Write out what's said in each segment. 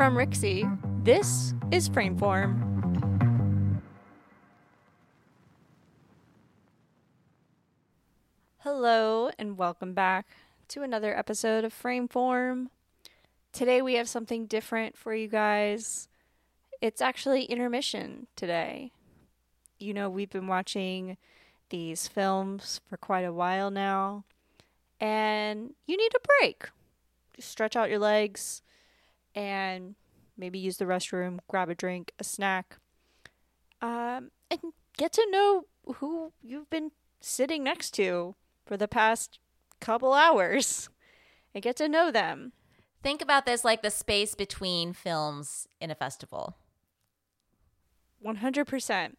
from Rixie. This is Frameform. Hello, and welcome back to another episode of Frameform. Today we have something different for you guys. It's actually intermission today. You know, we've been watching these films for quite a while now, and you need a break. Just stretch out your legs and maybe use the restroom, grab a drink, a snack, um, and get to know who you've been sitting next to for the past couple hours and get to know them. Think about this like the space between films in a festival. 100%.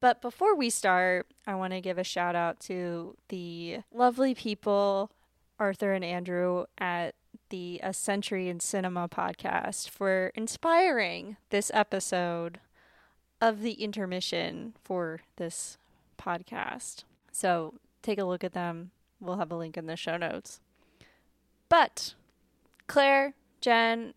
But before we start, I want to give a shout out to the lovely people, Arthur and Andrew at the A Century in Cinema podcast for inspiring this episode of the intermission for this podcast. So take a look at them. We'll have a link in the show notes. But Claire, Jen,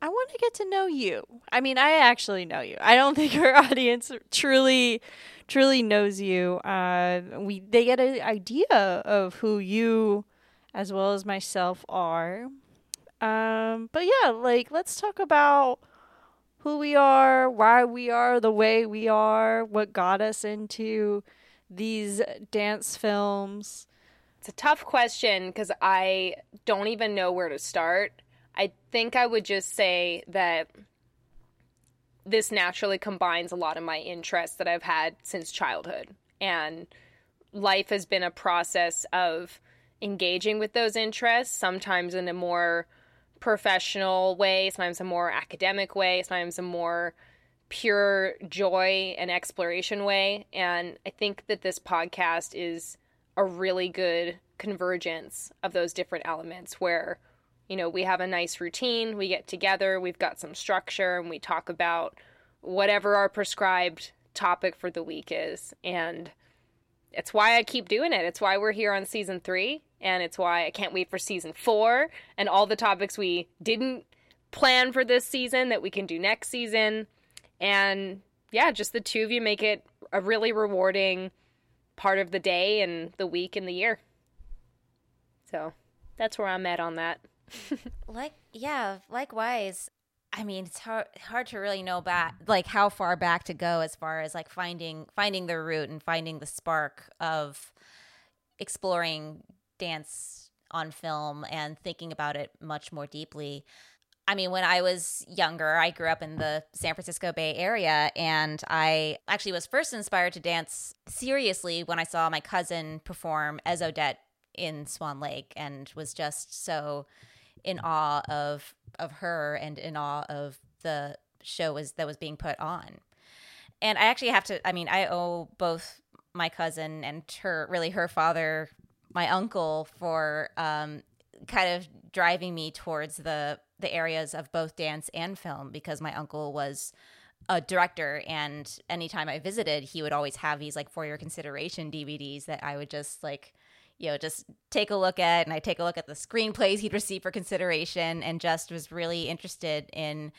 I want to get to know you. I mean, I actually know you. I don't think our audience truly, truly knows you. Uh, we they get an idea of who you, as well as myself, are. Um, but yeah, like let's talk about who we are, why we are the way we are, what got us into these dance films. It's a tough question because I don't even know where to start. I think I would just say that this naturally combines a lot of my interests that I've had since childhood. And life has been a process of engaging with those interests, sometimes in a more professional way, sometimes a more academic way, sometimes a more pure joy and exploration way. And I think that this podcast is a really good convergence of those different elements where, you know, we have a nice routine, we get together, we've got some structure, and we talk about whatever our prescribed topic for the week is. And it's why I keep doing it. It's why we're here on season three, and it's why I can't wait for season four and all the topics we didn't plan for this season that we can do next season. And yeah, just the two of you make it a really rewarding part of the day and the week and the year. So that's where I'm at on that. like, yeah, likewise. I mean, it's hard hard to really know back like how far back to go as far as like finding finding the root and finding the spark of exploring dance on film and thinking about it much more deeply. I mean, when I was younger, I grew up in the San Francisco Bay Area, and I actually was first inspired to dance seriously when I saw my cousin perform as Odette in Swan Lake, and was just so in awe of of her and in awe of the show was that was being put on. And I actually have to. I mean, I owe both my cousin and her, really her father, my uncle, for um, kind of driving me towards the the areas of both dance and film because my uncle was a director and anytime I visited he would always have these like for your consideration DVDs that I would just like you know just take a look at and I take a look at the screenplays he'd receive for consideration and just was really interested in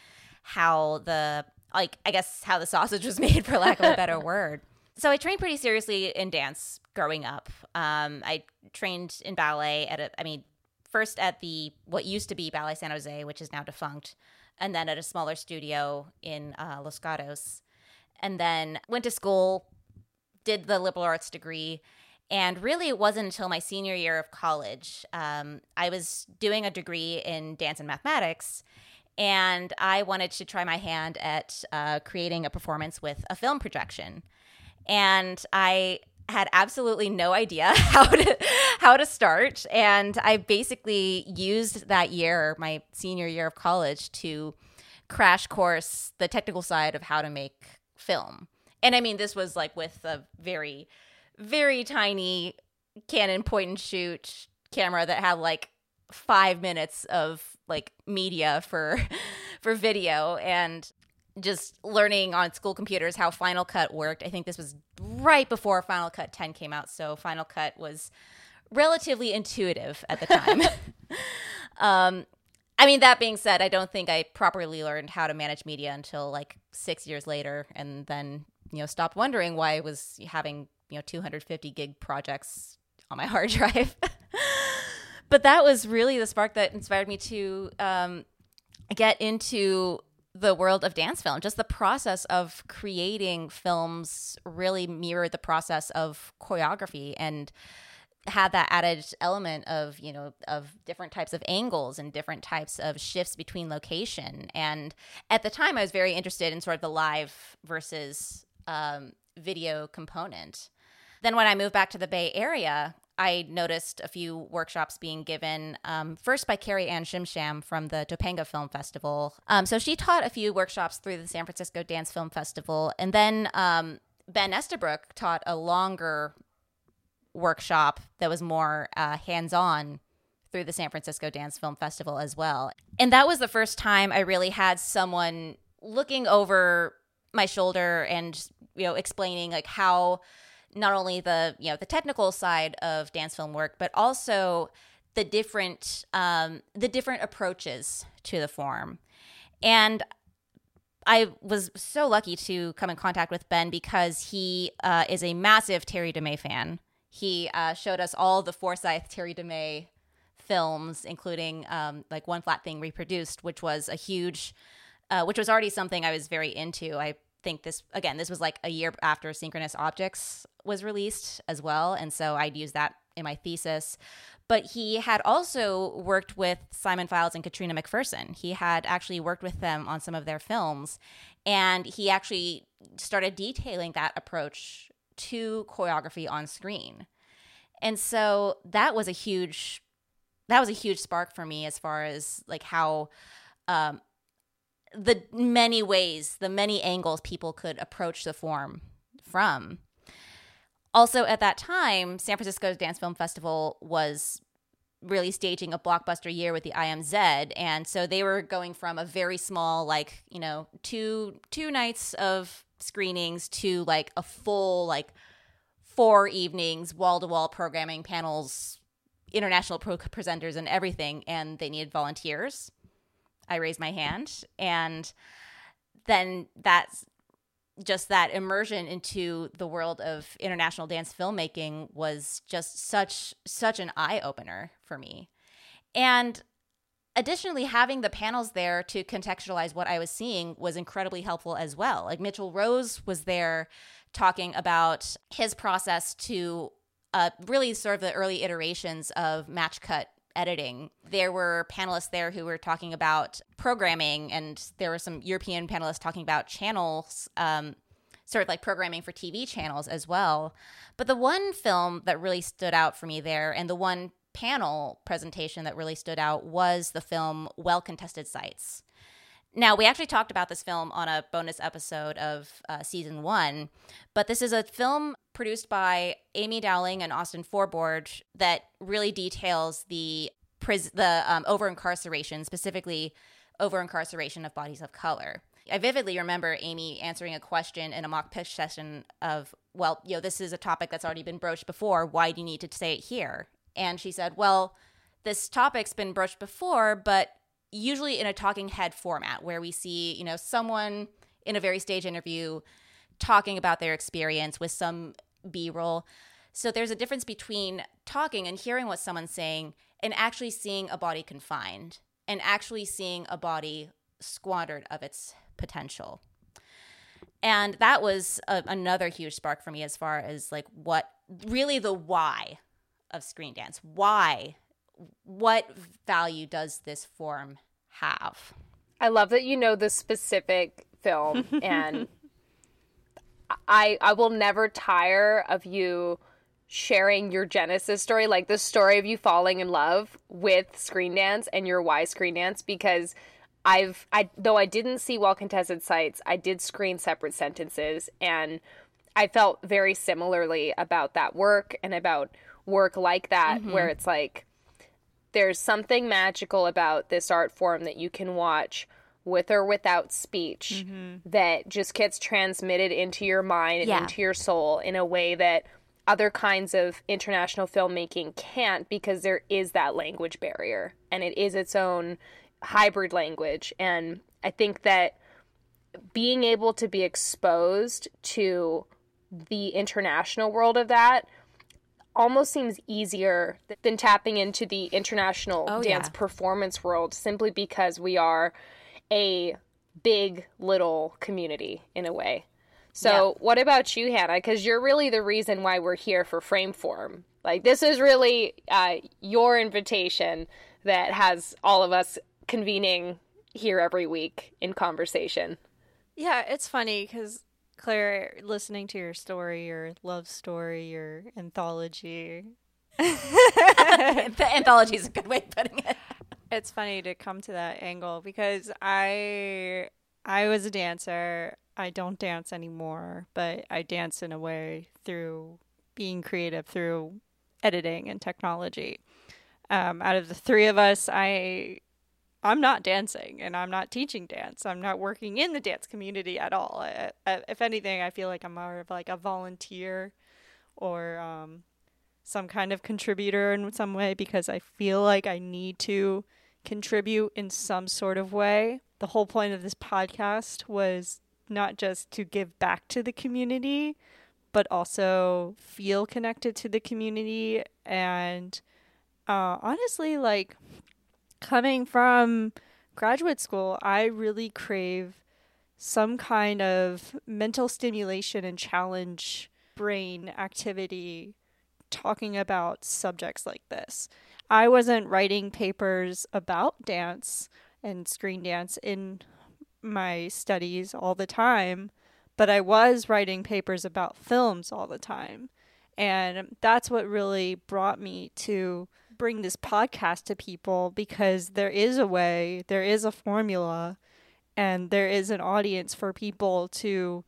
how the like I guess how the sausage was made for lack of a better word. So I trained pretty seriously in dance growing up. Um, I trained in ballet at a I mean first at the what used to be Ballet San Jose, which is now defunct, and then at a smaller studio in uh, Los Gatos, and then went to school, did the liberal arts degree. And really, it wasn't until my senior year of college. Um, I was doing a degree in dance and mathematics, and I wanted to try my hand at uh, creating a performance with a film projection. And I had absolutely no idea how to how to start and I basically used that year my senior year of college to crash course the technical side of how to make film. And I mean this was like with a very very tiny Canon point and shoot camera that had like 5 minutes of like media for for video and just learning on school computers how Final Cut worked. I think this was right before Final Cut 10 came out, so Final Cut was relatively intuitive at the time. um, I I mean, that being said, I don't think I properly learned how to manage media until like six years later, and then you know stopped wondering why I was having you know 250 gig projects on my hard drive. but that was really the spark that inspired me to um, get into the world of dance film. Just the process of creating films really mirrored the process of choreography and had that added element of you know of different types of angles and different types of shifts between location and at the time i was very interested in sort of the live versus um, video component then when i moved back to the bay area I noticed a few workshops being given, um, first by Carrie Ann Shimsham from the Topanga Film Festival. Um, so she taught a few workshops through the San Francisco Dance Film Festival. And then um, Ben Estabrook taught a longer workshop that was more uh, hands on through the San Francisco Dance Film Festival as well. And that was the first time I really had someone looking over my shoulder and, you know, explaining like how not only the you know the technical side of dance film work, but also the different um, the different approaches to the form. And I was so lucky to come in contact with Ben because he uh, is a massive Thierry De Mey fan. He uh, showed us all the Forsythe Thierry De Mey films, including um, like One Flat Thing Reproduced, which was a huge, uh, which was already something I was very into. I think this again, this was like a year after Synchronous Objects was released as well. And so I'd use that in my thesis. But he had also worked with Simon Fildes and Katrina McPherson. He had actually worked with them on some of their films. And he actually started detailing that approach to choreography on screen. And so that was a huge that was a huge spark for me as far as like how um, the many ways, the many angles people could approach the form from. Also, at that time, San Francisco's Dance Film Festival was really staging a blockbuster year with the IMZ, and so they were going from a very small, like you know, two two nights of screenings to like a full like four evenings, wall to wall programming, panels, international pro- presenters, and everything, and they needed volunteers. I raised my hand, and then that's just that immersion into the world of international dance filmmaking was just such such an eye opener for me. And additionally having the panels there to contextualize what I was seeing was incredibly helpful as well. Like Mitchell Rose was there talking about his process to uh, really sort of the early iterations of match cut editing. There were panelists there who were talking about programming, and there were some European panelists talking about channels, um, sort of like programming for TV channels as well. But the one film that really stood out for me there, and the one panel presentation that really stood out, was the film Well Contested Sites. Now, we actually talked about this film on a bonus episode of uh, season one, but this is a film produced by Amie Dowling and Austin Forbord that really details the pris- the um, over incarceration, specifically over incarceration of bodies of color. I vividly remember Amy answering a question in a mock pitch session of, well, you know, this is a topic that's already been broached before. Why do you need to say it here? And she said, well, this topic's been broached before, but usually in a talking head format where we see, you know, someone in a very stage interview talking about their experience with some B roll. So there's a difference between talking and hearing what someone's saying and actually seeing a body confined and actually seeing a body squandered of its potential. And that was a, another huge spark for me as far as like what really the why of screen dance. Why? What value does this form have? I love that you know the specific film and I I will never tire of you sharing your genesis story, like the story of you falling in love with screen dance and your why screen dance because I've I though I didn't see well contested sites, I did screen separate sentences and I felt very similarly about that work and about work like that mm-hmm. where it's like there's something magical about this art form that you can watch with or without speech mm-hmm. that just gets transmitted into your mind and yeah. into your soul in a way that other kinds of international filmmaking can't because there is that language barrier and it is its own hybrid language. And I think that being able to be exposed to the international world of that almost seems easier than tapping into the international Oh, dance yeah. performance world simply because we are a big little community in a way. So, what about you, Hannah? Because you're really the reason why we're here for Frameform. Like, this is really uh, your invitation that has all of us convening here every week in conversation. Yeah, it's funny because Claire, listening to your story, your love story, your anthology, the anthology is a good way of putting it. It's funny to come to that angle because I I was a dancer. I don't dance anymore, but I dance in a way through being creative through editing and technology. Um, out of the three of us, I I'm not dancing and I'm not teaching dance. I'm not working in the dance community at all. I, I, if anything, I feel like I'm more of like a volunteer or um, some kind of contributor in some way because I feel like I need to contribute in some sort of way. The whole point of this podcast was not just to give back to the community, but also feel connected to the community and uh, honestly, like coming from graduate school, I really crave some kind of mental stimulation and challenge brain activity talking about subjects like this. I wasn't writing papers about dance and screen dance in my studies all the time, but I was writing papers about films all the time. And that's what really brought me to bring this podcast to people because there is a way, there is a formula, and there is an audience for people to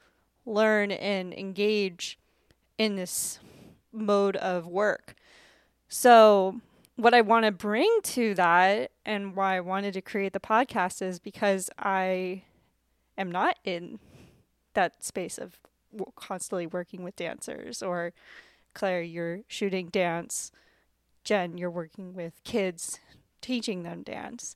learn and engage in this mode of work. So, what I want to bring to that and why I wanted to create the podcast is because I am not in that space of constantly working with dancers or Claire, you're shooting dance. Jen, you're working with kids, teaching them dance.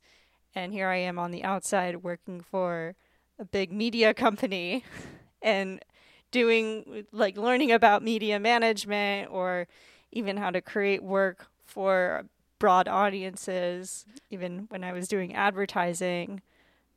And here I am on the outside working for a big media company and doing like learning about media management or even how to create work for broad audiences. Even when I was doing advertising,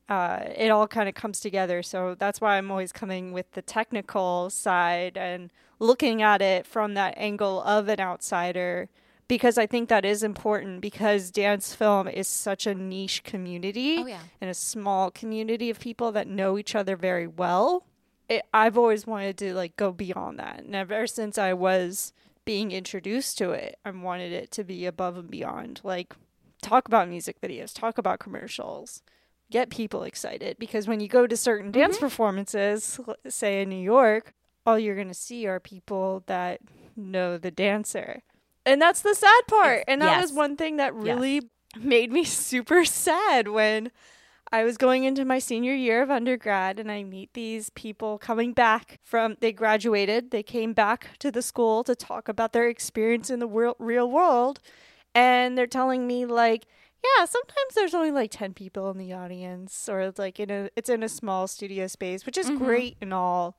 uh, it all kind of comes together. So that's why I'm always coming with the technical side and looking at it from that angle of an outsider because I think that is important because dance film is such a niche community Oh, yeah. and a small community of people that know each other very well. It, I've always wanted to like go beyond that. And ever since I was being introduced to it, I wanted it to be above and beyond. Like talk about music videos, talk about commercials, get people excited because when you go to certain mm-hmm. dance performances, say in New York, all you're going to see are people that know the dancer. And that's the sad part. Ex- and that was one thing that really made me super sad when I was going into my senior year of undergrad and I meet these people coming back from they graduated, they came back to the school to talk about their experience in the world, real world and they're telling me like yeah, sometimes there's only like 10 people in the audience or it's like in a it's in a small studio space, which is mm-hmm. great and all.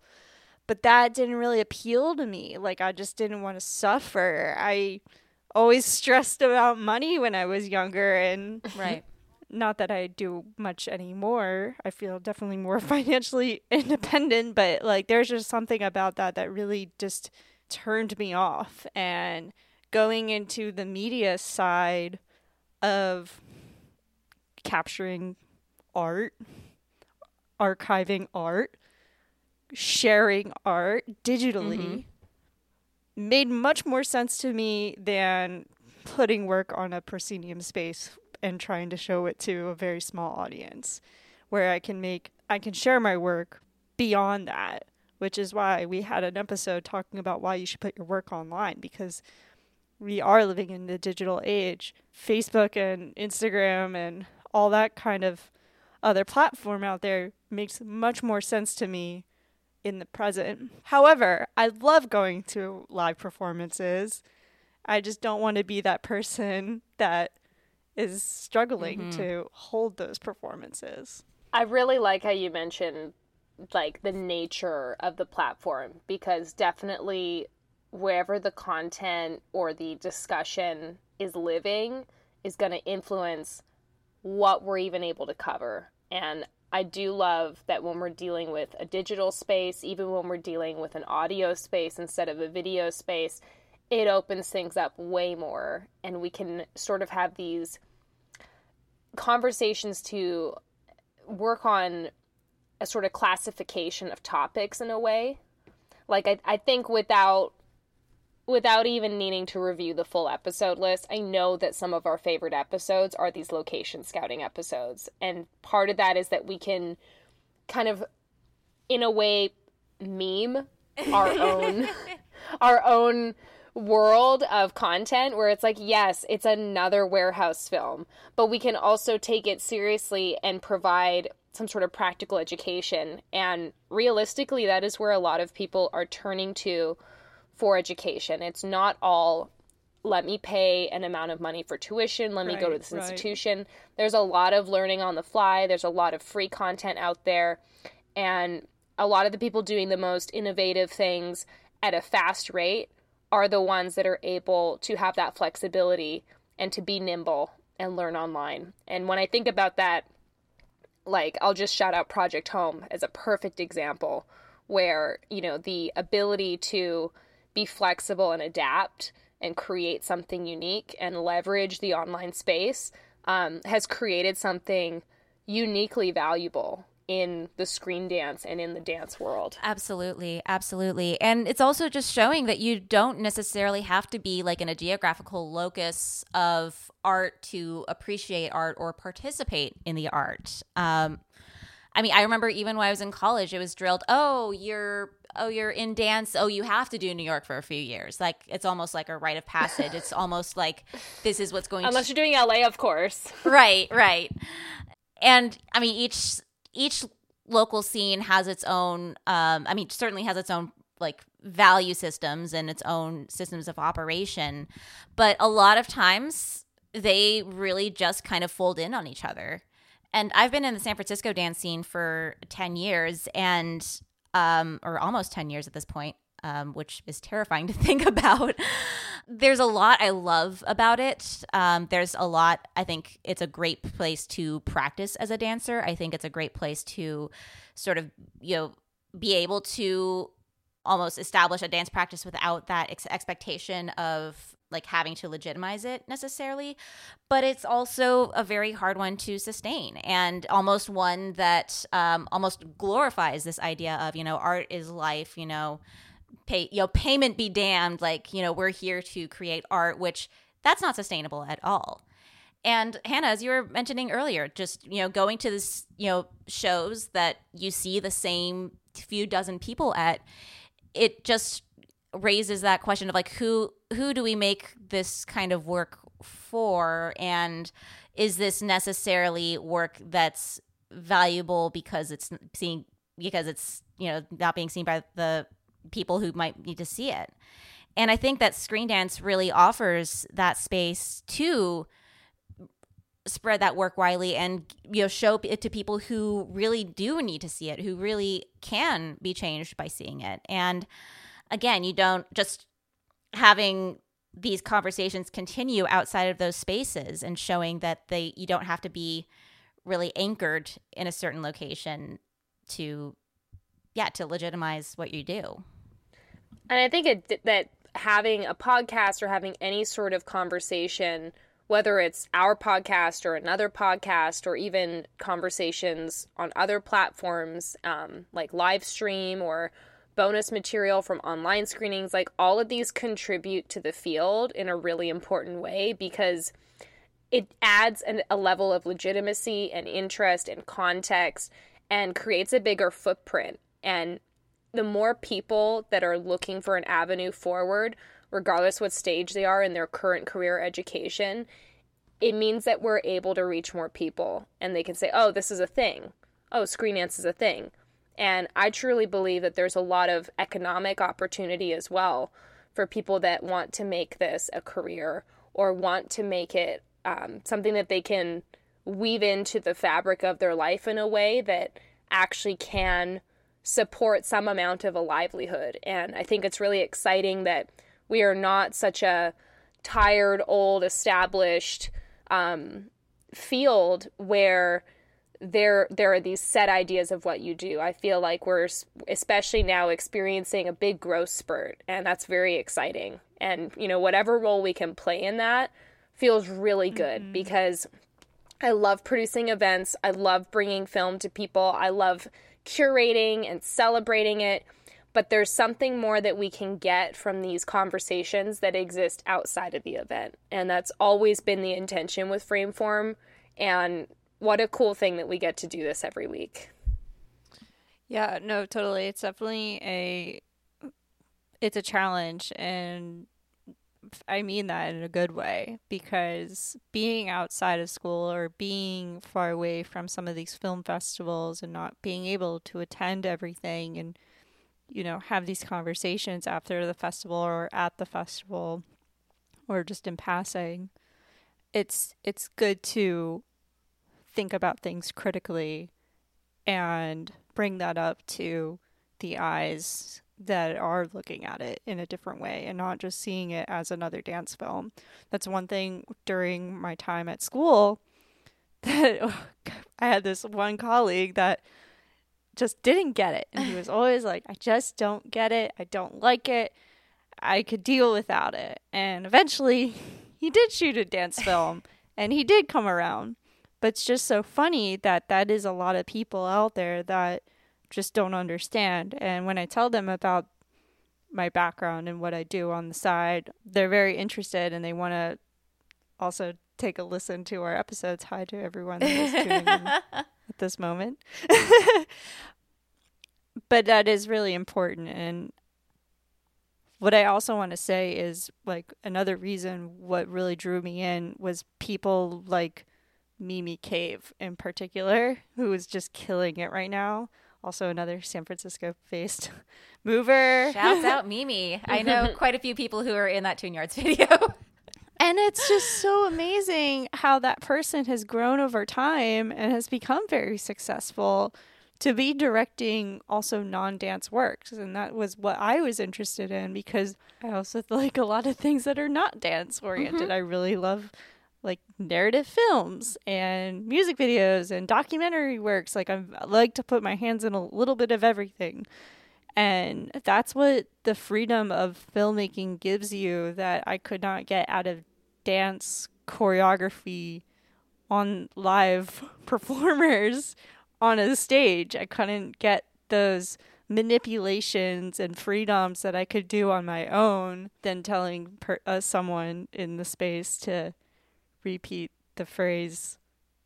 But that didn't really appeal to me. Like I just didn't want to suffer. I always stressed about money when I was younger and Right. Not that I do much anymore. I feel definitely more financially independent, but like there's just something about that that really just turned me off. And going into the media side of capturing art, archiving art, sharing art digitally mm-hmm. made much more sense to me than putting work on a proscenium space and trying to show it to a very small audience where I can make I can share my work beyond that, which is why we had an episode talking about why you should put your work online because we are living in the digital age. Facebook and Instagram and all that kind of other platform out there makes much more sense to me in the present. However, I love going to live performances. I just don't want to be that person that is struggling mm-hmm. to hold those performances. I really like how you mentioned like the nature of the platform because definitely wherever the content or the discussion is living is going to influence what we're even able to cover. And I do love that when we're dealing with a digital space, even when we're dealing with an audio space instead of a video space, it opens things up way more. And we can sort of have these conversations to work on a sort of classification of topics in a way. Like I, I think without without even needing to review the full episode list, I know that some of our favorite episodes are these location scouting episodes. And part of that is that we can kind of in a way meme our own our own world of content where it's like yes, it's another warehouse film, but we can also take it seriously and provide some sort of practical education. And realistically, that is where a lot of people are turning to for education. It's not all let me pay an amount of money for tuition, let me go to this right. institution. There's a lot of learning on the fly, there's a lot of free content out there, and a lot of the people doing the most innovative things at a fast rate are the ones that are able to have that flexibility and to be nimble and learn online. And when I think about that, like I'll just shout out Project Home as a perfect example where, you know, the ability to be flexible and adapt and create something unique and leverage the online space um, has created something uniquely valuable in the screen dance and in the dance world. Absolutely, absolutely. And it's also just showing that you don't necessarily have to be like in a geographical locus of art to appreciate art or participate in the art. Um, I mean, I remember even when I was in college, it was drilled, oh, you're oh, you're in dance. Oh, you have to do New York for a few years. Like it's almost like a rite of passage. it's almost like this is what's going to Unless to- you're doing LA, of course. right, right. And I mean each each local scene has its own um, i mean certainly has its own like value systems and its own systems of operation but a lot of times they really just kind of fold in on each other and i've been in the san francisco dance scene for 10 years and um, or almost 10 years at this point um, which is terrifying to think about. There's a lot I love about it. Um, there's a lot, I think it's a great place to practice as a dancer. I think it's a great place to sort of, you know, be able to almost establish a dance practice without that ex- expectation of like having to legitimize it necessarily but it's also a very hard one to sustain and almost one that um, almost glorifies this idea of you know art is life you know pay you know payment be damned like you know we're here to create art which that's not sustainable at all. And hannah as you were mentioning earlier just you know going to this you know shows that you see the same few dozen people at it just raises that question of like who who do we make this kind of work for? And is this necessarily work that's valuable because it's seeing because it's you know not being seen by the people who might need to see it. And I think that Screen Dance really offers that space to spread that work widely and you know show it to people who really do need to see it, who really can be changed by seeing it. And again, you don't just having these conversations continue outside of those spaces and showing that they you don't have to be really anchored in a certain location to yeah to legitimize what you do and I think it, that having a podcast or having any sort of conversation, whether it's our podcast or another podcast, or even conversations on other platforms um, like live stream or bonus material from online screenings, like all of these contribute to the field in a really important way because it adds an, a level of legitimacy and interest and context and creates a bigger footprint. And the more people that are looking for an avenue forward, regardless what stage they are in their current career education, it means that we're able to reach more people and they can say, oh, this is a thing. Oh, screen dance is a thing. And I truly believe that there's a lot of economic opportunity as well for people that want to make this a career or want to make it um, something that they can weave into the fabric of their life in a way that actually can support some amount of a livelihood. And I think it's really exciting that we are not such a tired, old, established um, field where there there are these set ideas of what you do. I feel like we're especially now experiencing a big growth spurt, and that's very exciting. And you know, whatever role we can play in that feels really good mm-hmm. because I love producing events. I love bringing film to people. I love curating and celebrating it. But there's something more that we can get from these conversations that exist outside of the event. And that's always been the intention with Frameform. And what a cool thing that we get to do this every week. Yeah, no, totally. It's definitely a it's a challenge and I mean that in a good way because being outside of school or being far away from some of these film festivals and not being able to attend everything and you know have these conversations after the festival or at the festival or just in passing it's it's good to think about things critically and bring that up to the eyes that are looking at it in a different way and not just seeing it as another dance film. That's one thing during my time at school that I had this one colleague that just didn't get it. And he was always like, I just don't get it. I don't like it. I could deal without it. And eventually he did shoot a dance film and he did come around. But it's just so funny that that is a lot of people out there that just don't understand. And when I tell them about my background and what I do on the side, they're very interested and they want to also take a listen to our episodes. Hi to everyone that is tuning in at this moment. but that is really important. And what I also want to say is like another reason what really drew me in was people like Mimi Cave in particular, who is just killing it right now also another San Francisco based mover. Shouts out Mimi. I know quite a few people who are in that Tune Yards video. and it's just so amazing how that person has grown over time and has become very successful to be directing also non-dance works and that was what I was interested in because I also like a lot of things that are not dance oriented. Mm-hmm. I really love like narrative films and music videos and documentary works. Like I like to put my hands in a little bit of everything. And that's what the freedom of filmmaking gives you that I could not get out of dance choreography on live performers on a stage. I couldn't get those manipulations and freedoms that I could do on my own than telling per- uh, someone in the space to repeat the phrase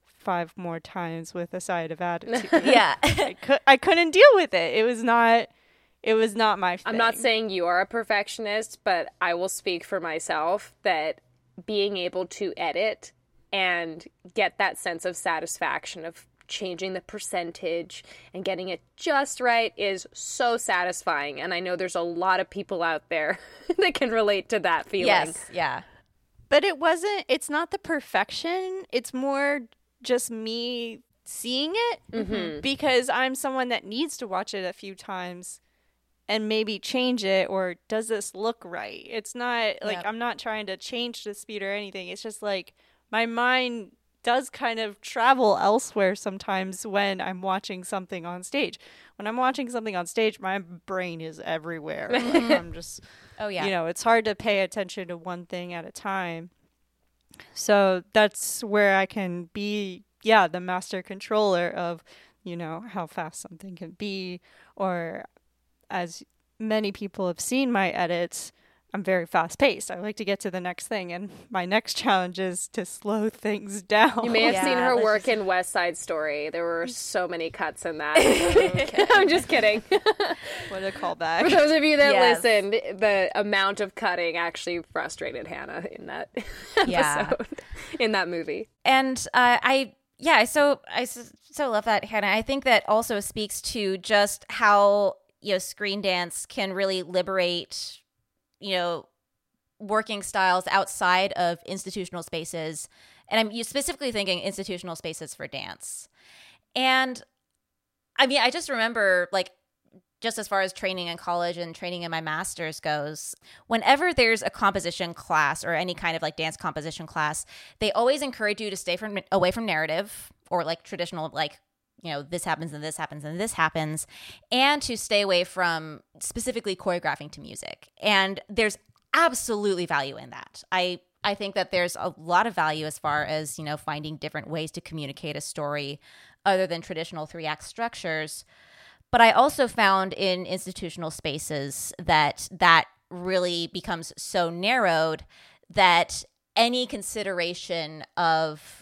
five more times with a side of attitude. yeah. I, cu- I couldn't deal with it. It was not it was not my thing. I'm not saying you are a perfectionist, but I will speak for myself that being able to edit and get that sense of satisfaction of changing the percentage and getting it just right is so satisfying and I know there's a lot of people out there that can relate to that feeling. Yes, yeah. But it wasn't, it's not the perfection. It's more just me seeing it mm-hmm. because I'm someone that needs to watch it a few times and maybe change it or does this look right? It's not like yep. I'm not trying to change the speed or anything. It's just like my mind does kind of travel elsewhere sometimes when I'm watching something on stage. When I'm watching something on stage, my brain is everywhere. like I'm just Oh yeah. You know, it's hard to pay attention to one thing at a time. So that's where I can be yeah, the master controller of, you know, how fast something can be or as many people have seen my edits, I'm very fast paced. I like to get to the next thing, and my next challenge is to slow things down. You may have yeah, seen her work just... in West Side Story. There were so many cuts in that. I'm just kidding. what a callback! For those of you that yes. listened, the amount of cutting actually frustrated Hannah in that yeah. episode, in that movie. And uh, I, yeah, so I so love that Hannah. I think that also speaks to just how you know screen dance can really liberate you know, working styles outside of institutional spaces and I'm specifically thinking institutional spaces for dance. And I mean, I just remember like just as far as training in college and training in my master's goes, whenever there's a composition class or any kind of like dance composition class, they always encourage you to stay from away from narrative or like traditional like you know this happens and this happens and this happens and to stay away from specifically choreographing to music. And there's absolutely value in that. I I think that there's a lot of value as far as, you know, finding different ways to communicate a story other than traditional three act structures. But I also found in institutional spaces that that really becomes so narrowed that any consideration of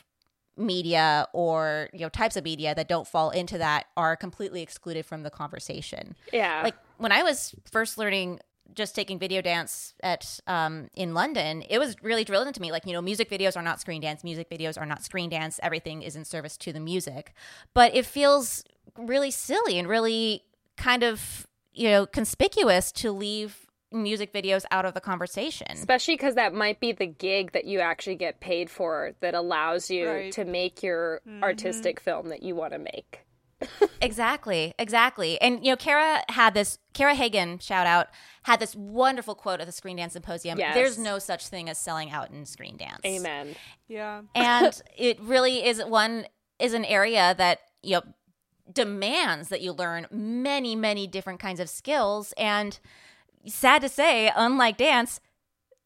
media or you know types of media that don't fall into that are completely excluded from the conversation. Yeah. Like when I was first learning just taking video dance at um, in London, it was really drilled into me. Like you know, music videos are not screen dance. Music videos are not screen dance. Everything is in service to the music. But it feels really silly and really kind of you know conspicuous to leave music videos out of the conversation. Especially because that might be the gig that you actually get paid for that allows you Right. to make your Mm-hmm. artistic film that you want to make. exactly, exactly. And you know, Cara had this. Cara Hagan, shout out, had this wonderful quote at the Screen Dance Symposium. Yes. There's no such thing as selling out in screen dance. Amen. Yeah. and it really is one is an area that you know demands that you learn many many different kinds of skills and sad to say unlike dance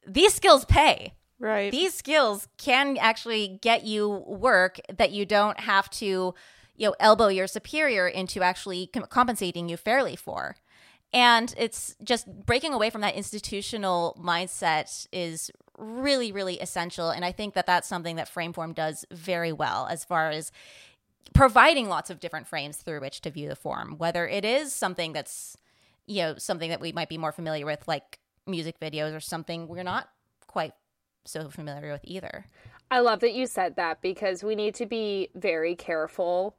these skills pay. Right. these skills can actually get you work that you don't have to you know elbow your superior into actually com- compensating you fairly for. And it's just breaking away from that institutional mindset is really really essential. And i think that that's something that frameform does very well as far as providing lots of different frames through which to view the form whether it is something that's you know something that we might be more familiar with like music videos or something we're not quite so familiar with either I love that you said that because we need to be very careful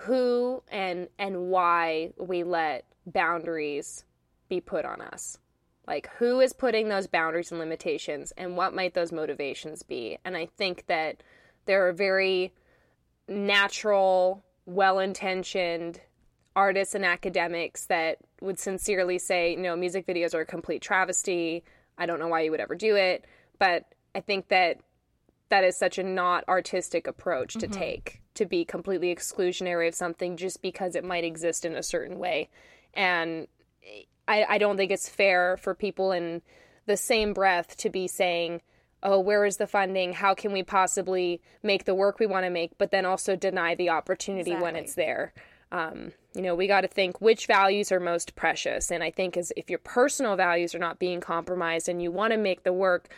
who and and why we let boundaries be put on us. Like who is putting those boundaries and limitations and what might those motivations be? And I think that there are very natural, well-intentioned artists and academics that would sincerely say, no, music videos are a complete travesty. I don't know why you would ever do it. But I think that that is such a not artistic approach to mm-hmm. take to be completely exclusionary of something just because it might exist in a certain way. And I, I don't think it's fair for people in the same breath to be saying, oh, where is the funding? How can we possibly make the work we want to make, but then also deny the opportunity when it's there? Um, you know, we got to think which values are most precious. And I think as if your personal values are not being compromised and you want to make the work,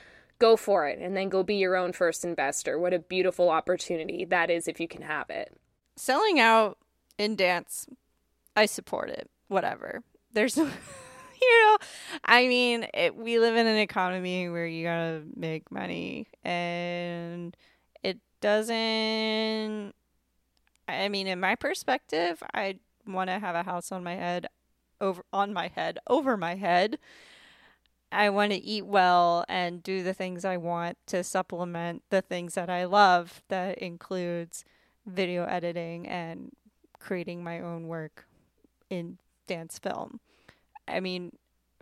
go for it and then go be your own first investor. What a beautiful opportunity that is if you can have it. Selling out in dance, I support it. Whatever. There's, you know, I mean, it, we live in an economy where you gotta make money, and it doesn't. I mean, in my perspective, I want to have a house on my head, over on my head, over my head. I want to eat well and do the things I want to supplement the things that I love. That includes video editing and creating my own work in dance film. I mean,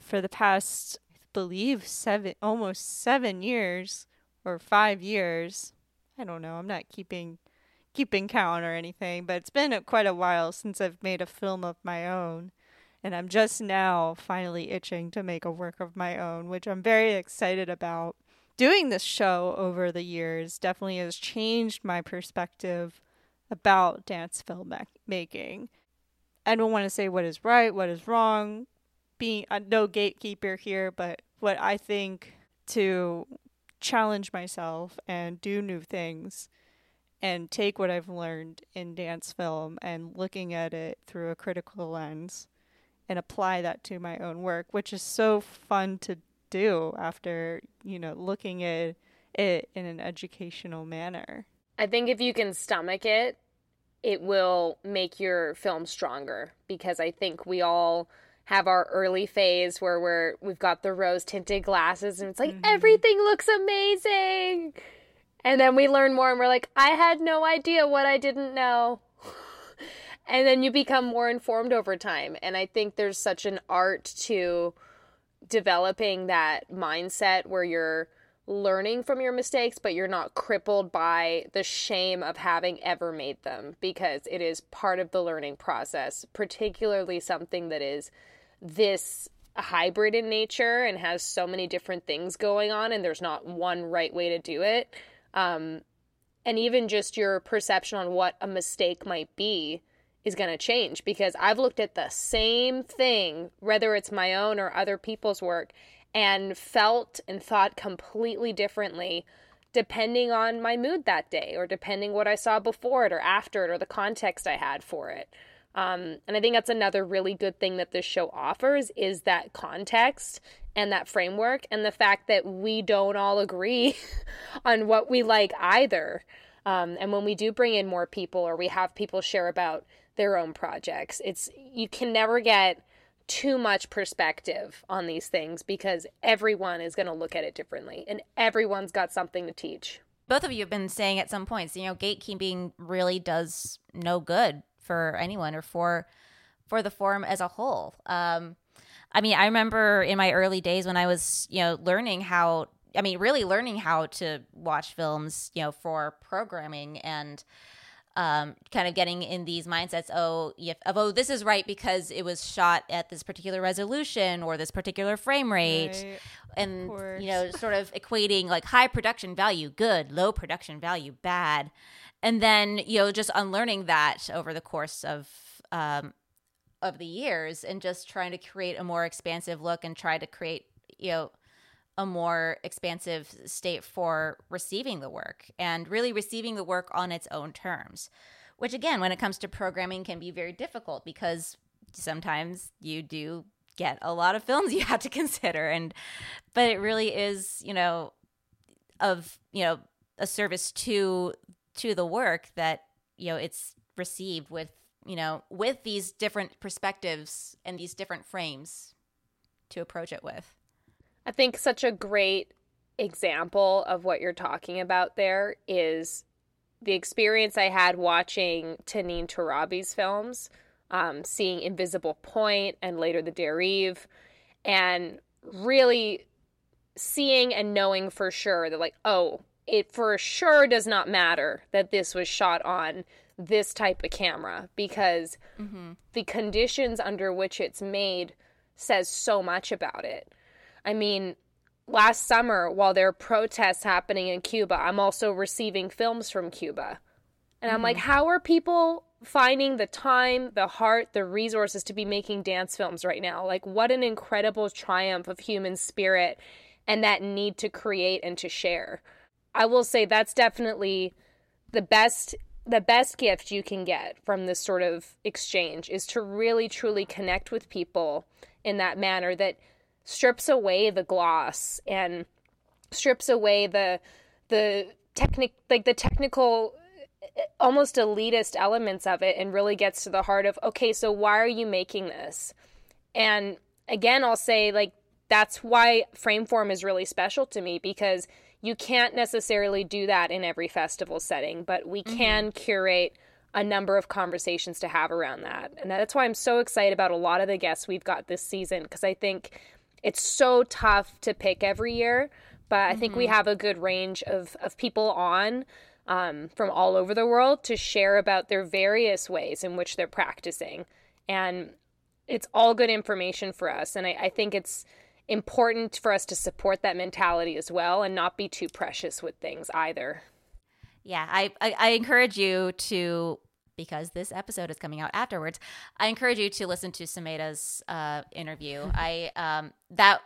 for the past, I believe, seven, almost seven years or five years, I don't know. I'm not keeping keeping count or anything, but it's been a, quite a while since I've made a film of my own. And I'm just now finally itching to make a work of my own, which I'm very excited about. Doing this show over the years definitely has changed my perspective about dance filmmaking. ma- making. I don't want to say what is right, what is wrong, being uh, no gatekeeper here, but what I think to challenge myself and do new things and take what I've learned in dance film and looking at it through a critical lens and apply that to my own work, which is so fun to do after, you know, looking at it in an educational manner. I think if you can stomach it, it will make your film stronger because I think we all have our early phase where we're we've got the rose tinted glasses and it's like mm-hmm. everything looks amazing. And then we learn more and we're like, I had no idea what I didn't know. and then you become more informed over time. And I think there's such an art to developing that mindset where you're learning from your mistakes, but you're not crippled by the shame of having ever made them because it is part of the learning process, particularly something that is this hybrid in nature and has so many different things going on, and there's not one right way to do it. Um, and even just your perception on what a mistake might be is going to change because I've looked at the same thing, whether it's my own or other people's work, and felt and thought completely differently depending on my mood that day or depending what I saw before it or after it or the context I had for it. Um, and I think that's another really good thing that this show offers is that context and that framework and the fact that we don't all agree on what we like either. Um, and when we do bring in more people or we have people share about their own projects, it's you can never get too much perspective on these things because everyone is going to look at it differently and everyone's got something to teach. Both of you have been saying at some points, you know, gatekeeping really does no good for anyone or for for the forum as a whole. Um, I mean, I remember in my early days when I was, you know, learning how I mean, really learning how to watch films, you know, for programming and um, kind of getting in these mindsets oh if, of oh this is right because it was shot at this particular resolution or this particular frame rate. Right. and you know sort of equating like high production value good low production value bad. And then you know just unlearning that over the course of um, of the years and just trying to create a more expansive look and try to create you know a more expansive state for receiving the work and really receiving the work on its own terms which again when it comes to programming can be very difficult because sometimes you do get a lot of films you have to consider. And but it really is you know of you know a service to to the work that you know it's received with you know with these different perspectives and these different frames to approach it with i think such a great example of what you're talking about there is the experience i had watching Tanine Turabi's films um, seeing invisible point and later the derive and really seeing and knowing for sure that like oh it for sure does not matter that this was shot on this type of camera because mm-hmm. the conditions under which it's made says so much about it. I mean, last summer while there are protests happening in Cuba, I'm also receiving films from Cuba. And mm-hmm. I'm like, mm-hmm. how are people finding the time, the heart, the resources to be making dance films right now? Like, what an incredible triumph of human spirit and that need to create and to share. I will say that's definitely the best the best gift you can get from this sort of exchange is to really truly connect with people in that manner that strips away the gloss and strips away the the technic like the technical almost elitist elements of it and really gets to the heart of okay so why are you making this and again i'll say like that's why frameform is really special to me because you can't necessarily do that in every festival setting, but we mm-hmm. can curate a number of conversations to have around that. And that's why I'm so excited about a lot of the guests we've got this season because I think it's so tough to pick every year, but I mm-hmm. think we mm-hmm. have a good range of, of people on um, from all over the world to share about their various ways in which they're practicing. And it's all good information for us. And I, I think it's important for us to support that mentality as well and not be too precious with things either. Yeah, I, I, I encourage you to because this episode is coming out afterwards. I encourage you to listen to Sumeda's uh, interview. I um, that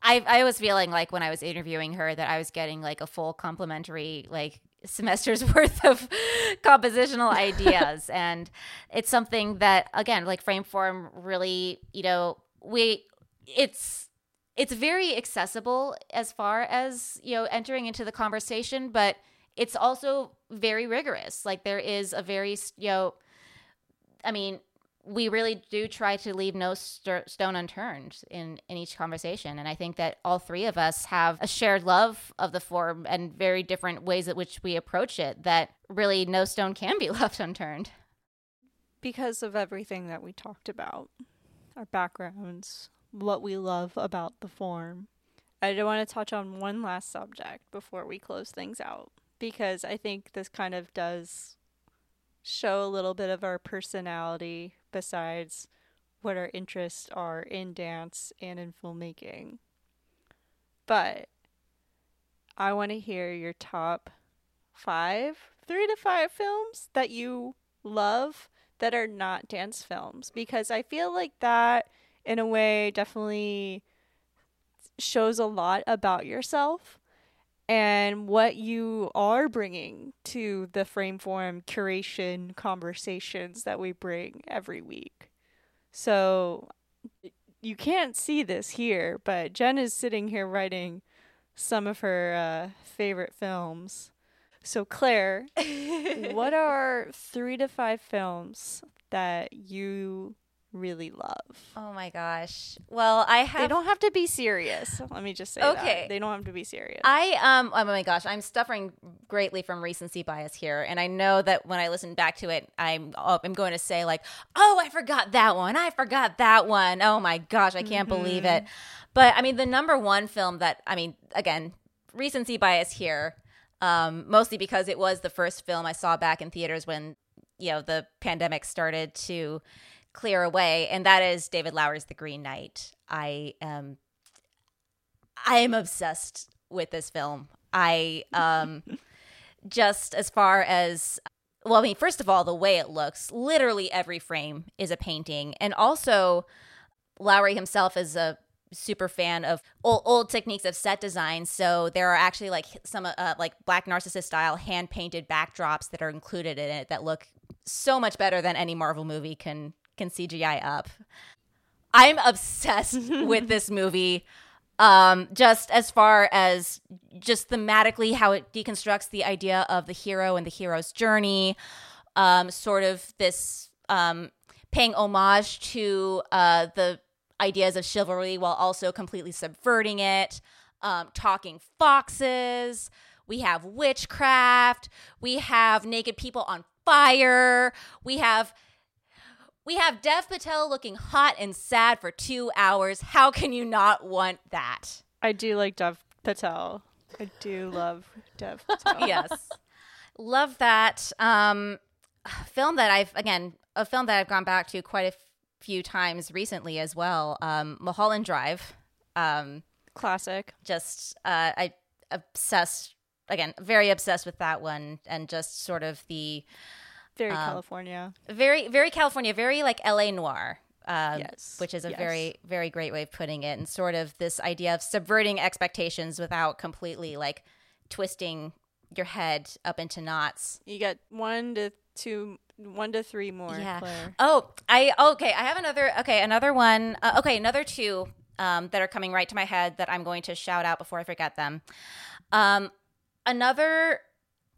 I I was feeling like when I was interviewing her that I was getting like a full complimentary like semester's worth of compositional ideas and it's something that again like frameform really you know we it's it's very accessible as far as you know entering into the conversation but it's also very rigorous like there is a very you know i mean we really do try to leave no st- stone unturned in, in each conversation. And I think that all three of us have a shared love of the form and very different ways at which we approach it that really no stone can be left unturned. Because of everything that we talked about, our backgrounds, what we love about the form, I do want to touch on one last subject before we close things out because I think this kind of does show a little bit of our personality besides what our interests are in dance and in filmmaking. But I want to hear your top five, three to five films that you love that are not dance films because I feel like that, in a way, definitely shows a lot about yourself and what you are bringing to the Frameform curation conversations that we bring every week. So you can't see this here, but Jen is sitting here writing some of her uh, favorite films. So, Claire, what are three to five films that you really love. Oh my gosh. Well, I have. They don't have to be serious. Let me just say Okay. that. They don't have to be serious. I um oh my gosh, I'm suffering greatly from recency bias here, and I know that when I listen back to it, I'm oh, I'm going to say like, oh, I forgot that one, I forgot that one. Oh my gosh, I can't believe it. But I mean, the number one film that I mean, again, recency bias here, um, mostly because it was the first film I saw back in theaters when you know the pandemic started to clear away, and that is David Lowery's The Green Knight. I am I am obsessed with this film. I um just as far as well, I mean, first of all, the way it looks, literally every frame is a painting. And also Lowery himself is a super fan of old, old techniques of set design. So there are actually like some uh, like Black Narcissus style hand painted backdrops that are included in it that look so much better than any Marvel movie can can CGI up. I'm obsessed with this movie. Um, just as far as just thematically how it deconstructs the idea of the hero and the hero's journey, um, sort of this um, paying homage to uh, the ideas of chivalry while also completely subverting it. Um, talking foxes. We have witchcraft. We have naked people on fire. We have we have Dev Patel looking hot and sad for two hours. How can you not want that? I do like Dev Patel. I do love Dev Patel. yes. Love that. Um, film that I've, again, a film that I've gone back to quite a f- few times recently as well. Um, Mulholland Drive. Um, Classic. just, uh, I obsessed, again, very obsessed with that one and just sort of the, Very Um, California. very very california very like la noir um, Yes, which is a yes. very very great way of putting it and sort of this idea of subverting expectations without completely like twisting your head up into knots You got one to two, one to three more. yeah Claire. oh i okay i have another okay another one uh, okay another two um, that are coming right to my head that i'm going to shout out before i forget them um, another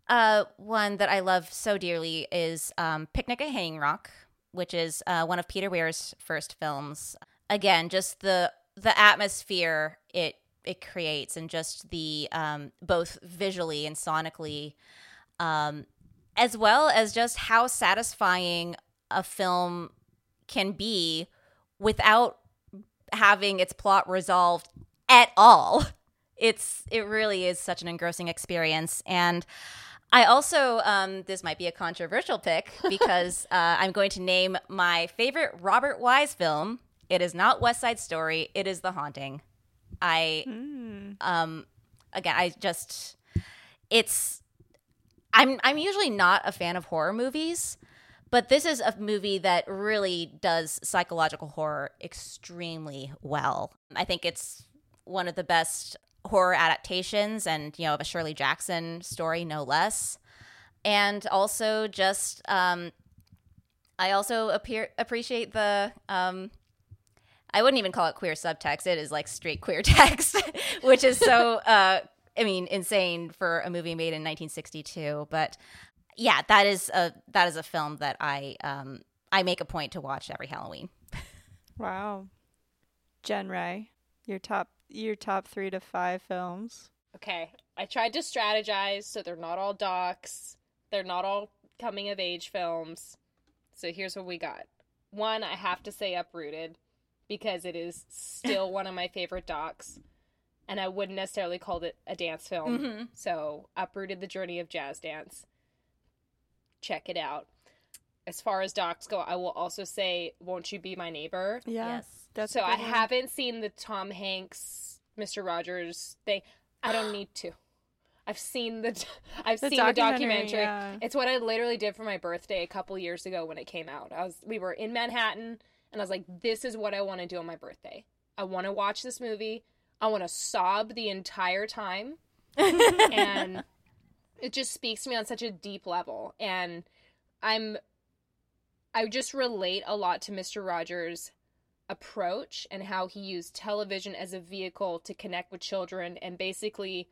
uh, one that I love so dearly is um, Picnic at Hanging Rock, which is uh, one of Peter Weir's first films. Again, just the the atmosphere it it creates, and just the um, both visually and sonically, um, as well as just how satisfying a film can be without having its plot resolved at all. It's it really is such an engrossing experience, and I also um, this might be a controversial pick because uh, I'm going to name my favorite Robert Wise film. It is not West Side Story. It is The Haunting. I um again I just it's I'm I'm usually not a fan of horror movies, but this is a movie that really does psychological horror extremely well. I think it's one of the best horror adaptations and you know of a Shirley Jackson story no less. And also just um I also appear appreciate the um I wouldn't even call it queer subtext. It is like straight queer text, which is so uh I mean insane for a movie made in 1962, but yeah, that is a that is a film that I um I make a point to watch every Halloween. Wow. Jen Ray, your top your top three to five films. Okay, I tried to strategize so they're not all docs, they're not all coming of age films. So here's what we got. One, I have to say Uprooted because it is still one of my favorite docs, and I wouldn't necessarily call it a dance film. Mm-hmm. So Uprooted: The Journey of Jazz Dance. Check it out. As far as docs go, I will also say "Won't You Be My Neighbor." Yeah. Yes. That's so I one. haven't seen the Tom Hanks, Mr. Rogers thing. I don't need to. I've seen the I've The seen the documentary, documentary. yeah. It's what I literally did for my birthday a couple years ago when it came out. I was we were in Manhattan and I was like, this is what I want to do on my birthday. I want to watch this movie. I want to sob the entire time. and it just speaks to me on such a deep level and I'm I just relate a lot to Mr. Rogers' approach and how he used television as a vehicle to connect with children and basically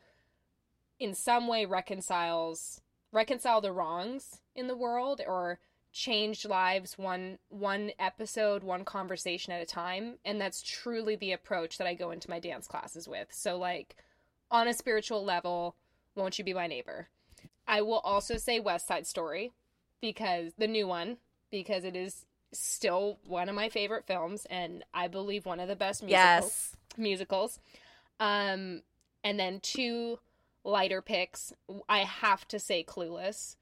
in some way reconciles reconcile the wrongs in the world or changed lives one one episode one conversation at a time. And that's truly the approach that I go into my dance classes with. So like on a spiritual level won't you be my neighbor? I will also say West Side Story because the new one because it is still one of my favorite films and I believe one of the best musicals Yes. musicals. Um, and then two lighter picks. I have to say Clueless.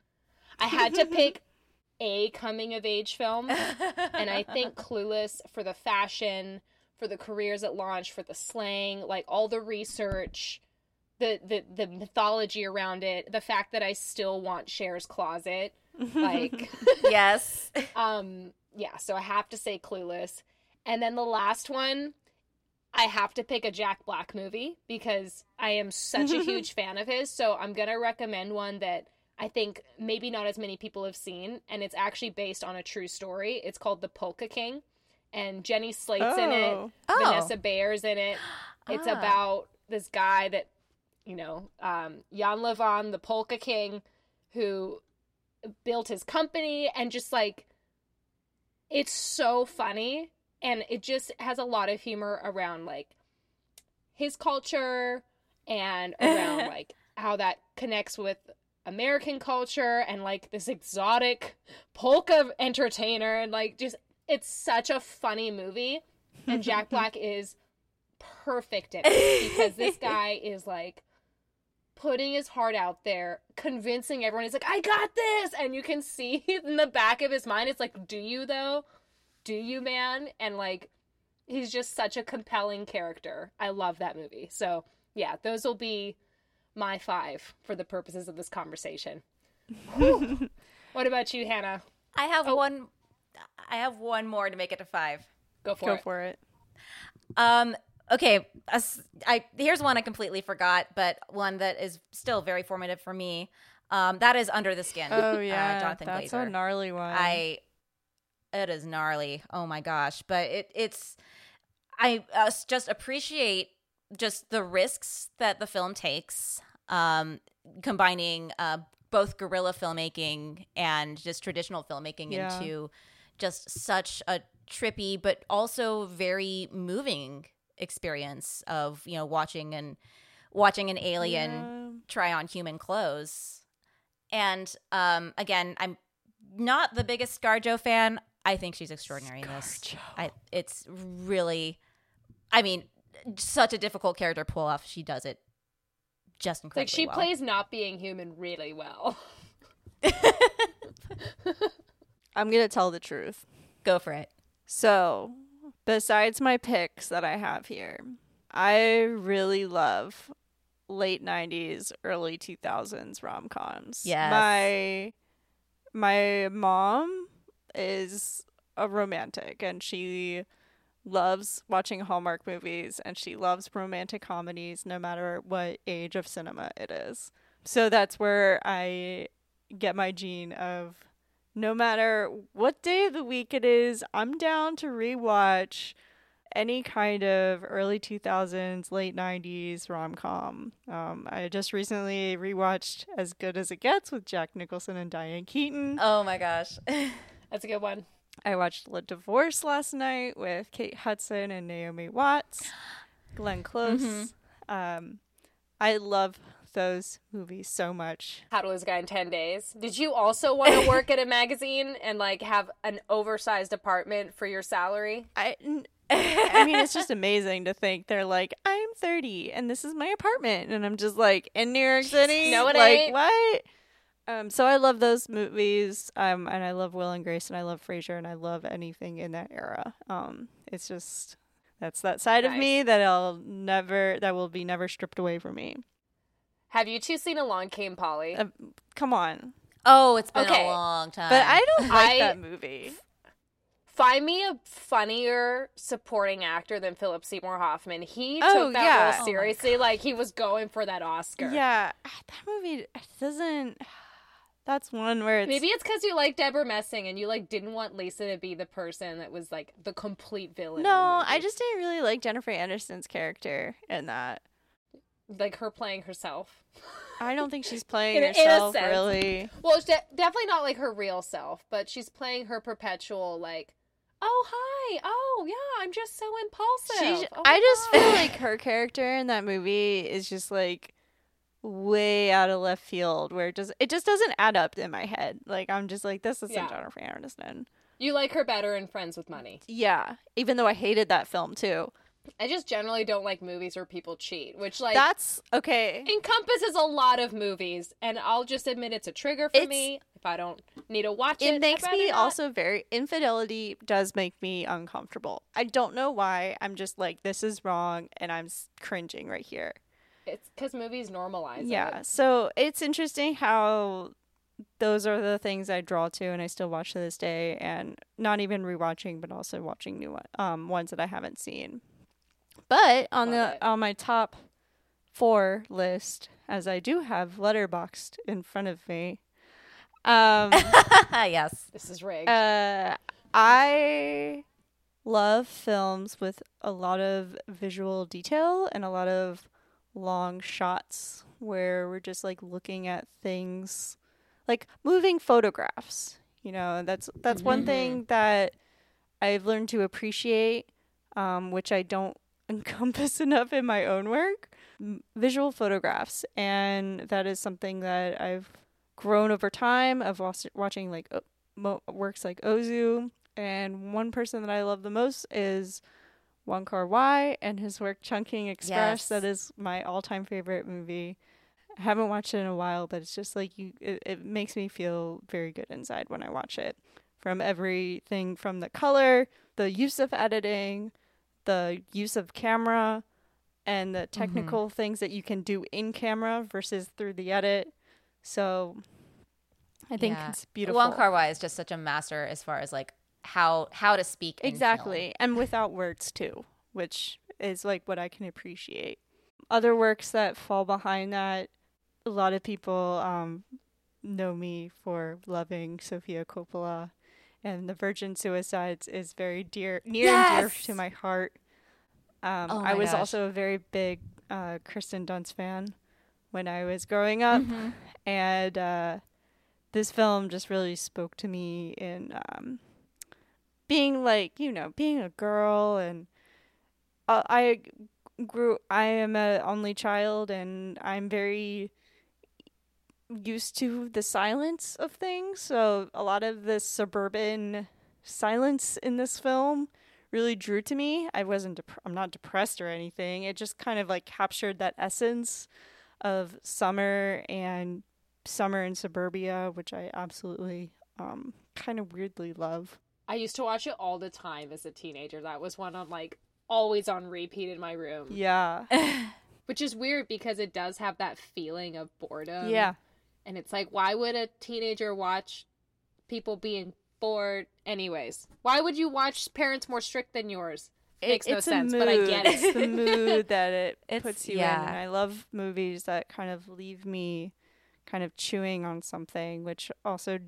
I had to pick a coming of age film, and I think Clueless for the fashion, for the careers at launch, for the slang, like all the research, the the the mythology around it, the fact that I still want Cher's closet, like yes. um, yeah, so I have to say Clueless. And then the last one, I have to pick a Jack Black movie because I am such a huge fan of his. So I'm going to recommend one that I think maybe not as many people have seen. And it's actually based on a true story. It's called The Polka King. And Jenny Slate's in it, Oh. Oh. Vanessa Bayer's in it. It's Ah. about this guy that, you know, um, Jan Lewan, the Polka King, who built his company and just like it's so funny and it just has a lot of humor around like his culture and around like how that connects with American culture and like this exotic polka entertainer. And like just it's such a funny movie. And Jack Black is perfect in it because this guy is like putting his heart out there, convincing everyone. He's like, I got this. And you can see in the back of his mind, it's like, do you though? Do you, man? And like, he's just such a compelling character. I love that movie. So, yeah, those will be my five for the purposes of this conversation. What about you, Hannah? I have one. I have one more to make it to five. Go for Go it. Go for it. Um. Okay. I here's one I completely forgot, but one that is still very formative for me. Um. That is Under the Skin. Oh uh, yeah, Jonathan that's Glazer. a gnarly one. I. It is gnarly. Oh my gosh! But it it's. I uh, just appreciate just the risks that the film takes, um, combining uh, both guerrilla filmmaking and just traditional filmmaking Yeah. into just such a trippy but also very moving experience of you know watching and watching an alien Yeah. try on human clothes. And um, again, I'm not the biggest ScarJo fan. I think she's extraordinary in this. ScarJo. I, it's really, I mean, such a difficult character to pull off. She does it just incredibly. Like, she well. plays not being human really well. I'm gonna tell the truth. Go for it. So, besides my picks that I have here, I really love late 90s, early 2000s rom-coms. Yes. My my mom is a romantic and she loves watching Hallmark movies and she loves romantic comedies no matter what age of cinema it is. So that's where I get my gene of no matter what day of the week it is, I'm down to rewatch any kind of early 2000s, late 90s rom com. Um, I just recently rewatched As Good as It Gets with Jack Nicholson and Diane Keaton. Oh my gosh. That's a good one. I watched Le Divorce last night with Kate Hudson and Naomi Watts, Glenn Close. Um, I love those movies so much. How to Lose a Guy in 10 Days. Did you also want to work at a magazine and like have an oversized apartment for your salary? I, n- I mean, it's just amazing to think they're like, I'm 30 and this is my apartment, and I'm just like in New York City. No, it like ain't. what? Um, so I love those movies. Um, and I love Will and Grace, and I love Frasier, and I love anything in that era. Um, it's just that's that side of me that I'll never, that will be never stripped away from me. Have you two seen Along Came Polly? Uh, come on, Oh, it's been Okay. a long time. but I don't like I- that movie. Find me a funnier supporting actor than Philip Seymour Hoffman. He Oh, took that yeah. role Oh seriously, like he was going for that Oscar. Yeah, that movie doesn't. That's one where it's Maybe it's because you like Debra Messing and you like didn't want Lisa to be the person that was like the complete villain. No. I just didn't really like Jennifer Anderson's character in that. Like her playing herself. I don't think she's playing In in herself sense. really. Well, de- definitely not like her real self, but she's playing her perpetual like, oh hi, oh yeah, I'm just so impulsive. Oh I just God." feel like her character in that movie is just like way out of left field, where it just it just doesn't add up in my head. Like I'm just like this isn't Yeah. Jennifer Aniston. you like her better in Friends with Money. Yeah, even though I hated that film too. I just generally don't like movies where people cheat, which like That's okay. encompasses a lot of movies, and I'll just admit it's a trigger for It's- me. If I don't need to watch it, it makes me not. also very infidelity does make me uncomfortable. I don't know why. I'm just like this is wrong and I'm cringing right here. It's because movies normalize Yeah. it. So it's interesting how those are the things I draw to and I still watch to this day and not even rewatching but also watching new one, um ones that I haven't seen. But on Love the it. on my top 4 list as I do have Letterboxd in front of me. Um yes. This is rigged. Uh, I love films with a lot of visual detail and a lot of long shots where we're just like looking at things like moving photographs. You know, that's that's one thing that I've learned to appreciate, um, which I don't encompass enough in my own work. Visual photographs, and that is something that I've grown over time of watching like mo- works like Ozu. And one person that I love the most is Wong Kar Wai and his work Chungking Express. Yes. That is my all-time favorite movie. I haven't watched it in a while, but it's just like you. It, it makes me feel very good inside when I watch it. From everything from the color, the use of editing, the use of camera, and the technical things that you can do in camera versus through the edit. So I think Yeah. it's beautiful. Wong Kar Wai is just such a master as far as like how how to speak. Exactly. And without words too, which is like what I can appreciate. Other works that fall behind that, a lot of people um, know me for loving Sofia Coppola and The Virgin Suicides is very dear near and dear to my heart. Um, Oh I was gosh. also a very big uh, Kirsten Dunst fan when I was growing up, Mm-hmm. and uh, this film just really spoke to me in um, being like you know being a girl and uh, I grew I am a only child and I'm very used to the silence of things so a lot of the suburban silence in this film really drew to me I wasn't dep- I'm not depressed or anything it just kind of like captured that essence of summer and summer in suburbia which I absolutely um kind of weirdly love I used to watch it all the time as a teenager. That was one on like always on repeat in my room. yeah Which is weird because it does have that feeling of boredom. yeah And it's like, why would a teenager watch people being bored? Anyways, why would you watch parents more strict than yours? Makes no sense, but I get it. It's the mood that it It's- puts you yeah. in. And I love movies that kind of leave me kind of chewing on something, which also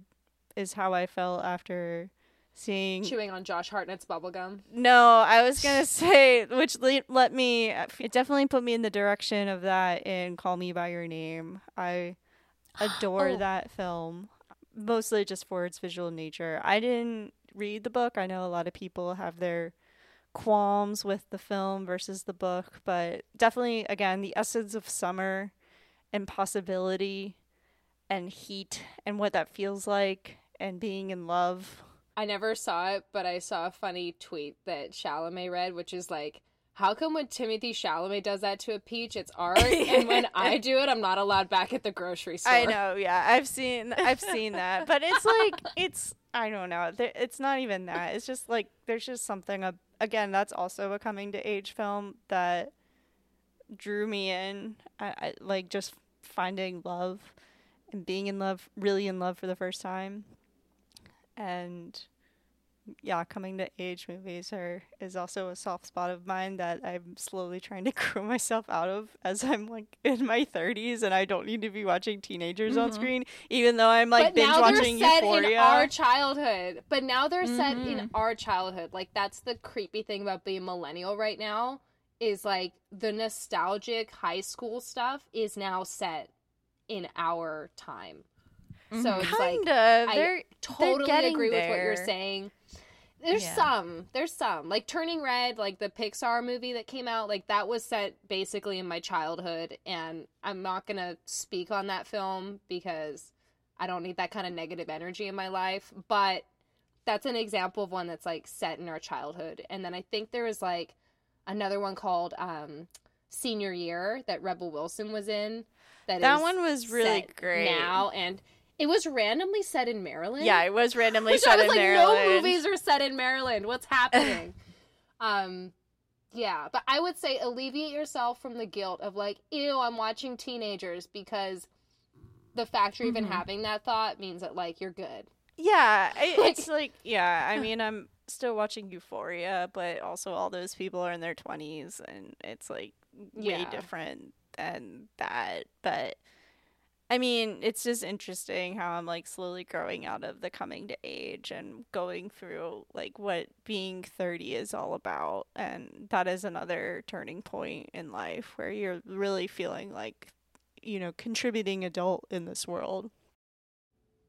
is how I felt after seeing. Chewing on Josh Hartnett's bubblegum. No, I was gonna say, which le- let me. It definitely put me in the direction of that in Call Me by Your Name. I adore Oh. that film, mostly just for its visual nature. I didn't read the book. I know a lot of people have their qualms with the film versus the book, but definitely again the essence of summer and possibility and heat and what that feels like and being in love. I never saw it, but I saw a funny tweet that Chalamet read, which is like, how come when Timothée Chalamet does that to a peach, it's art, and when I do it, I'm not allowed back at the grocery store? I know, yeah, I've seen, I've seen that, but it's like, it's, I don't know, it's not even that. It's just like there's just something. again, that's also a coming to age film that drew me in. I, I like just finding love and being in love, really in love for the first time. And yeah, coming to age movies are is also a soft spot of mine that I'm slowly trying to grow myself out of as I'm like in my 30s and I don't need to be watching teenagers mm-hmm. on screen, even though I'm like but binge now watching they're set Euphoria. in our childhood, but now they're mm-hmm. set in Mhm. our childhood. Like that's the creepy thing about being millennial right now is like the nostalgic high school stuff is now set in our time. So it's kind like of. I They're totally getting agree with what you're saying. There's Yeah. some. There's some. Like Turning Red, like the Pixar movie that came out, like that was set basically in my childhood and I'm not going to speak on that film because I don't need that kind of negative energy in my life, but that's an example of one that's like set in our childhood. And then I think there was like another one called um Senior Year that Rebel Wilson was in. that is one was really great. now and it was randomly set in Maryland. Yeah, it was randomly Which set I was in like, Maryland. no movies are set in Maryland. What's happening? um, yeah, but I would say alleviate yourself from the guilt of like, ew, I'm watching teenagers because the fact you're even Mm-hmm. Mhm. having that thought means that like you're good. Yeah, I, Like- it's like yeah. I mean, I'm still watching Euphoria, but also all those people are in their 20s, and it's like way Yeah. different than that. But I mean, it's just interesting how I'm like slowly growing out of the coming to age and going through like what being 30 is all about, and that is another turning point in life where you're really feeling like you know contributing adult in this world.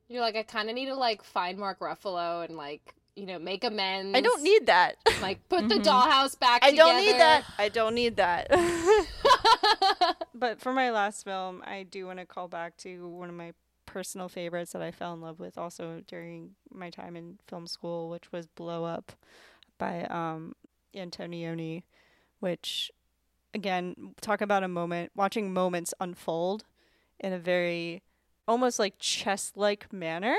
You're like, I kind of need to like find Mark Ruffalo and like you know make amends. I don't need that. like put the Mhm. dollhouse back. I don't need that. I don't need that. but for my last film, I do want to call back to one of my personal favorites that I fell in love with also during my time in film school, which was Blow Up by um Antonioni, which again, talk about a moment, watching moments unfold in a very almost like chess like manner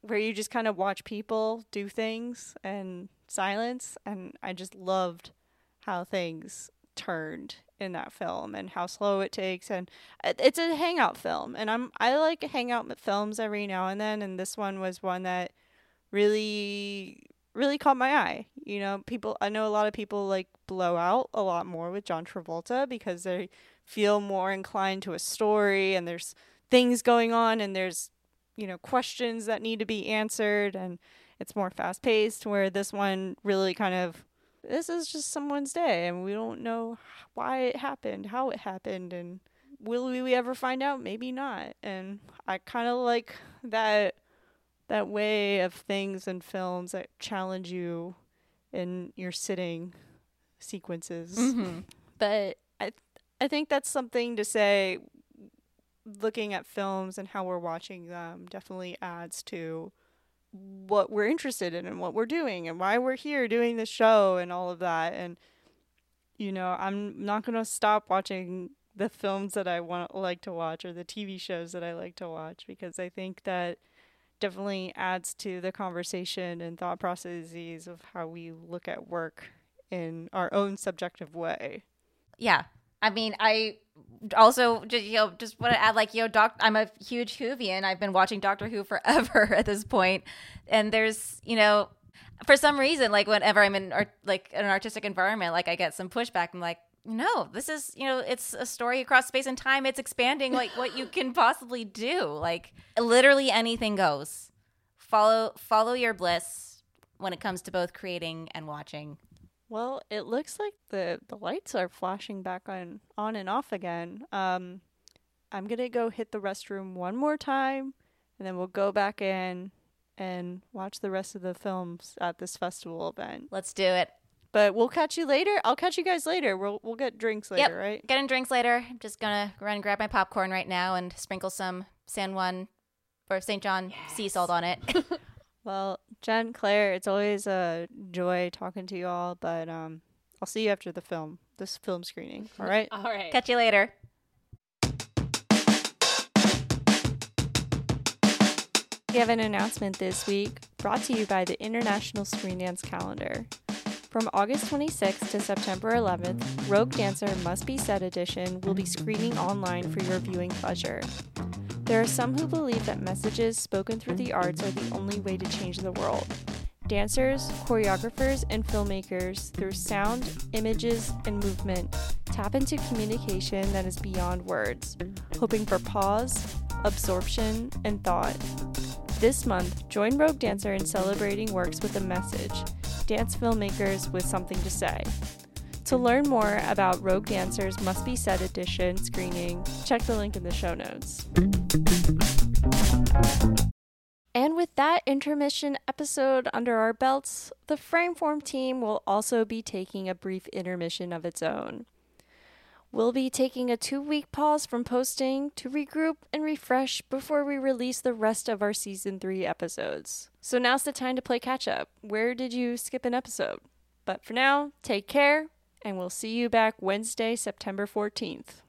where you just kind of watch people do things and silence and I just loved how things turned in that film and how slow it takes and uh, it's a hangout film and I'm I like hangout films every now and then and this one was one that really really caught my eye. You know, people I know a lot of people like blow out a lot more with John Travolta because they feel more inclined to a story and there's things going on and there's you know questions that need to be answered and it's more fast paced where this one really kind of this is just someone's day and we don't know why it happened how it happened and will we ever find out? Maybe not. And i kind of like that that way of things and films that challenge you in your sitting sequences. Mhm. but I I think that's something to say looking at films and how we're watching them definitely adds to what we're interested in and what we're doing and why we're here doing this show and all of that and you know I'm not to stop watching the films that I want like to watch or the TV shows that I like to watch because I think that definitely adds to the conversation and thought processes of how we look at work in our own subjective way. Yeah. I mean, I also just you know just want to add like you know doc I'm a huge Whovian. I've been watching Doctor Who forever at this point, and there's you know for some reason like whenever I'm in art, like an artistic environment, like I get some pushback. I'm like, no, this is you know it's a story across space and time. It's expanding like what you can possibly do. Like literally anything goes. Follow follow your bliss when it comes to both creating and watching. Well, it looks like the the lights are flashing back on on and off again. Um I'm going to go hit the restroom one more time and then we'll go back in and watch the rest of the films at this festival event. Let's do it. But we'll catch you later. I'll catch you guys later. We'll we'll get drinks later, Yep. right? Getting drinks later. I'm just gonna run and grab my popcorn right now and sprinkle some San Juan or St. John sea salt on it. Well, Jen, Claire, it's always a joy talking to you all, but um I'll see you after the film, this film screening. All right? All right. Catch you later. We have an announcement this week brought to you by the International Screen Dance Calendar. From August 26th to September 11th, Rogue Dancer Must Be Said edition will be screening online for your viewing pleasure. There are some who believe that messages spoken through the arts are the only way to change the world. Dancers, choreographers, and filmmakers, through sound, images, and movement, tap into communication that is beyond words, hoping for pause, absorption, and thought. This month, join Rogue Dancer in celebrating works with a message, dance filmmakers with something to say. To learn more about Rogue Dancers Must Be Said edition screening, check the link in the show notes. And with that intermission episode under our belts, the Frameform team will also be taking a brief intermission of its own. We'll be taking a two week pause from posting to regroup and refresh before we release the rest of our season three episodes. So now's the time to play catch up. Where did you skip an episode? But for now, take care, and we'll see you back Wednesday, September 14th.